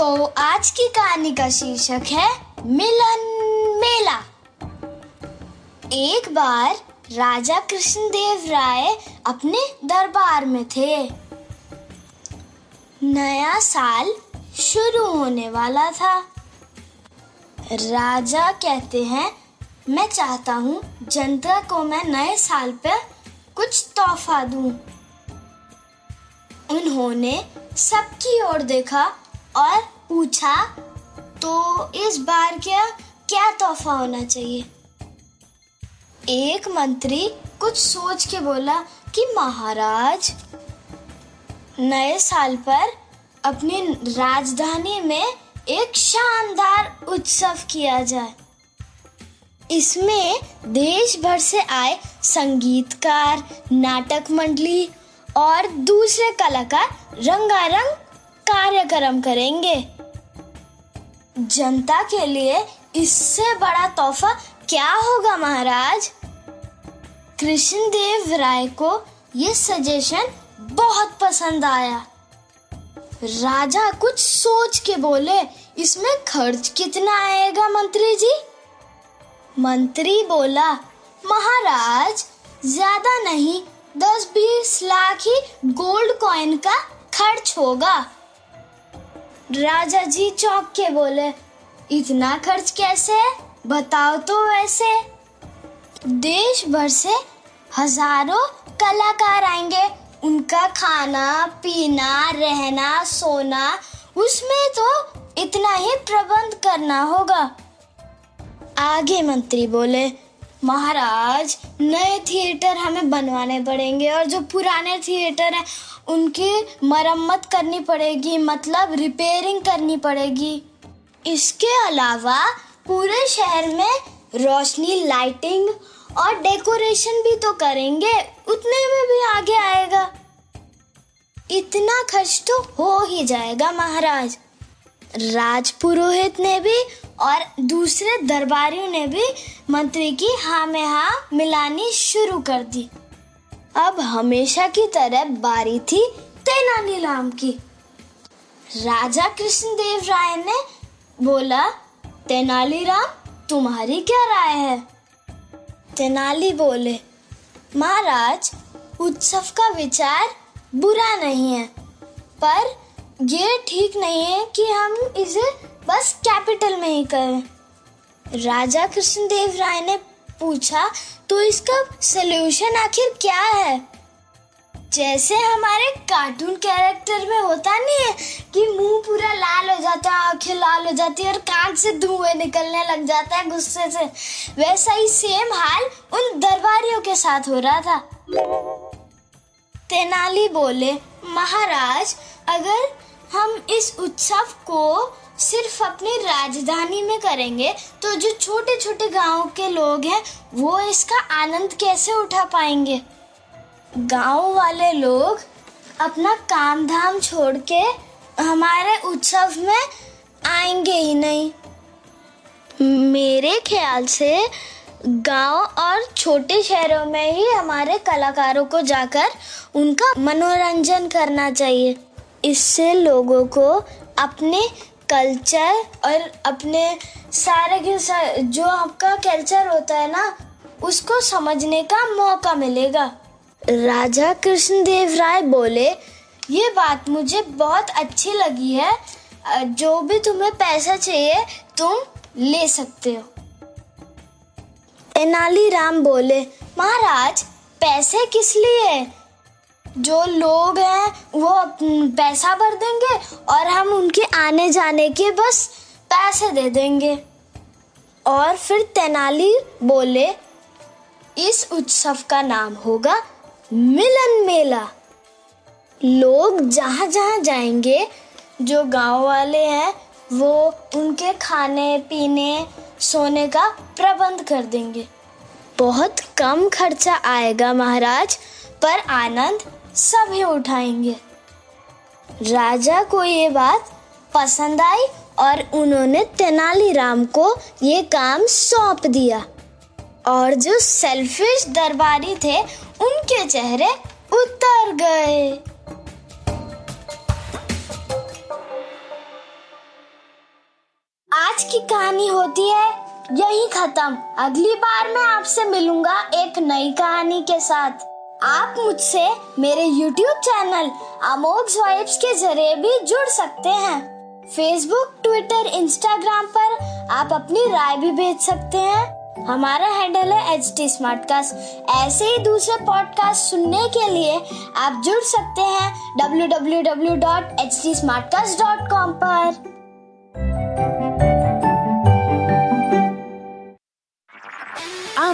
तो आज की कहानी का शीर्षक है मिलन मेला। एक बार राजा कृष्णदेव राय अपने दरबार में थे। नया साल शुरू होने वाला था। राजा कहते हैं, मैं चाहता हूँ जनता को मैं नए साल पर कुछ तोहफा दूँ। उन्होंने सबकी ओर देखा और पूछा तो इस बार क्या क्या तोहफा होना चाहिए? एक मंत्री कुछ सोच के बोला कि, महाराज, नए साल पर अपनी राजधानी में एक शानदार उत्सव किया जाए। इसमें देश भर से आए संगीतकार, नाटक मंडली और दूसरे कलाकार रंगारंग कार्यक्रम करेंगे। जनता के लिए इससे बड़ा तोहफा क्या होगा महाराज? कृष्णदेव राय को ये सजेशन बहुत पसंद आया। राजा कुछ सोच के बोले, इसमें खर्च कितना आएगा मंत्री जी? मंत्री बोला, महाराज, ज़्यादा नहीं, दस बीस लाख ही गोल्ड कॉइन का खर्च होगा। राजा जी चौक के बोले, इतना खर्च कैसे? बताओ तो वैसे। देश भर से हज़ारों कलाकार आएँगे। उनका खाना, पीना, रहना, सोना, उसमें तो इतना ही प्रबंध करना होगा। आगे मंत्री बोले महाराज, नए थिएटर हमें बनवाने पड़ेंगे और जो पुराने थिएटर हैं, उनकी मरम्मत करनी पड़ेगी मतलब रिपेयरिंग करनी पड़ेगी। इसके अलावा पूरे शहर में रोशनी लाइटिंग और डेकोरेशन भी तो करेंगे, उतने में भी आगे आएगा। इतना खर्च तो हो ही जाएगा, महाराज। राजपुरोहित ने भी और दूसरे दरबारियों ने भी मंत्री की हाँ में हाँ मिलानी शुरू कर दी। अब हमेशा की तरह बारी थी तेनालीराम की। राजा कृष्णदेव राय ने बोला तेनालीराम तुम्हारी क्या राय है? तेनाली बोले, महाराज, उत्सव का विचार बुरा नहीं है, पर ये ठीक नहीं है कि हम इसे बस कैपिटल में ही करें। राजा कृष्णदेव राय ने पूछा तो इसका सलूशन आखिर क्या है? जैसे हमारे कार्टून कैरेक्टर में होता नहीं है कि मुँह पूरा लाल हो जाता है, आँखें लाल हो जाती है और कान से धुएँ निकलने लग जाता है गुस्से से। वैसा ही सेम हाल उन दरबारियों के साथ हो रहा था। तेनाली बोले, महाराज, अगर हम इस उत्सव को सिर्फ़ अपनी राजधानी में करेंगे। तो जो छोटे छोटे गाँव के लोग हैं, वो इसका आनंद कैसे उठा पाएँगे? गाँव वाले लोग अपना काम धाम छोड़ के हमारे उत्सव में आएँगे ही नहीं। मेरे ख्याल से गाँव और छोटे शहरों में ही हमारे कलाकारों को जाकर उनका मनोरंजन करना चाहिए। इससे लोगों को अपने कल्चर और अपने सारे के सारे जो आपका कल्चर होता है ना, उसको समझने का मौका मिलेगा। राजा कृष्णदेव राय बोले, ये बात मुझे बहुत अच्छी लगी है। जो भी तुम्हें पैसा चाहिए, तुम ले सकते हो। तेनाली राम बोले, महाराज, पैसे किस लिए जो लोग हैं, वो पैसा भर देंगे और हम उनके आने जाने के बस पैसे दे देंगे। और फिर तेनाली बोले, इस उत्सव का नाम होगा मिलन मेला। लोग जहाँ जहाँ जाएँगे, जो गाँव वाले हैं, वो उनके खाने, पीने, सोने का प्रबंध कर देंगे। बहुत कम खर्चा आएगा महाराज, पर आनंद सभी उठाएँगे। राजा को ये बात पसंद आई और उन्होंने तेनालीराम को ये काम सौंप दिया। और जो सेल्फिश दरबारी थे, उनके चेहरे उतर गए। आज की कहानी होती है यही खत्म। अगली बार मैं आपसे मिलूँगा एक नई कहानी के साथ। आप मुझसे मेरे YouTube चैनल अमोघ वाइब्स के ज़रिए भी जुड़ सकते हैं। फेसबुक ट्विटर इंस्टाग्राम पर आप अपनी राय भी भेज सकते हैं। हमारा हैंडल है एच टी ऐसे ही दूसरे पॉडकास्ट सुनने के लिए आप जुड़ सकते हैं www.htsmartcast.com पर।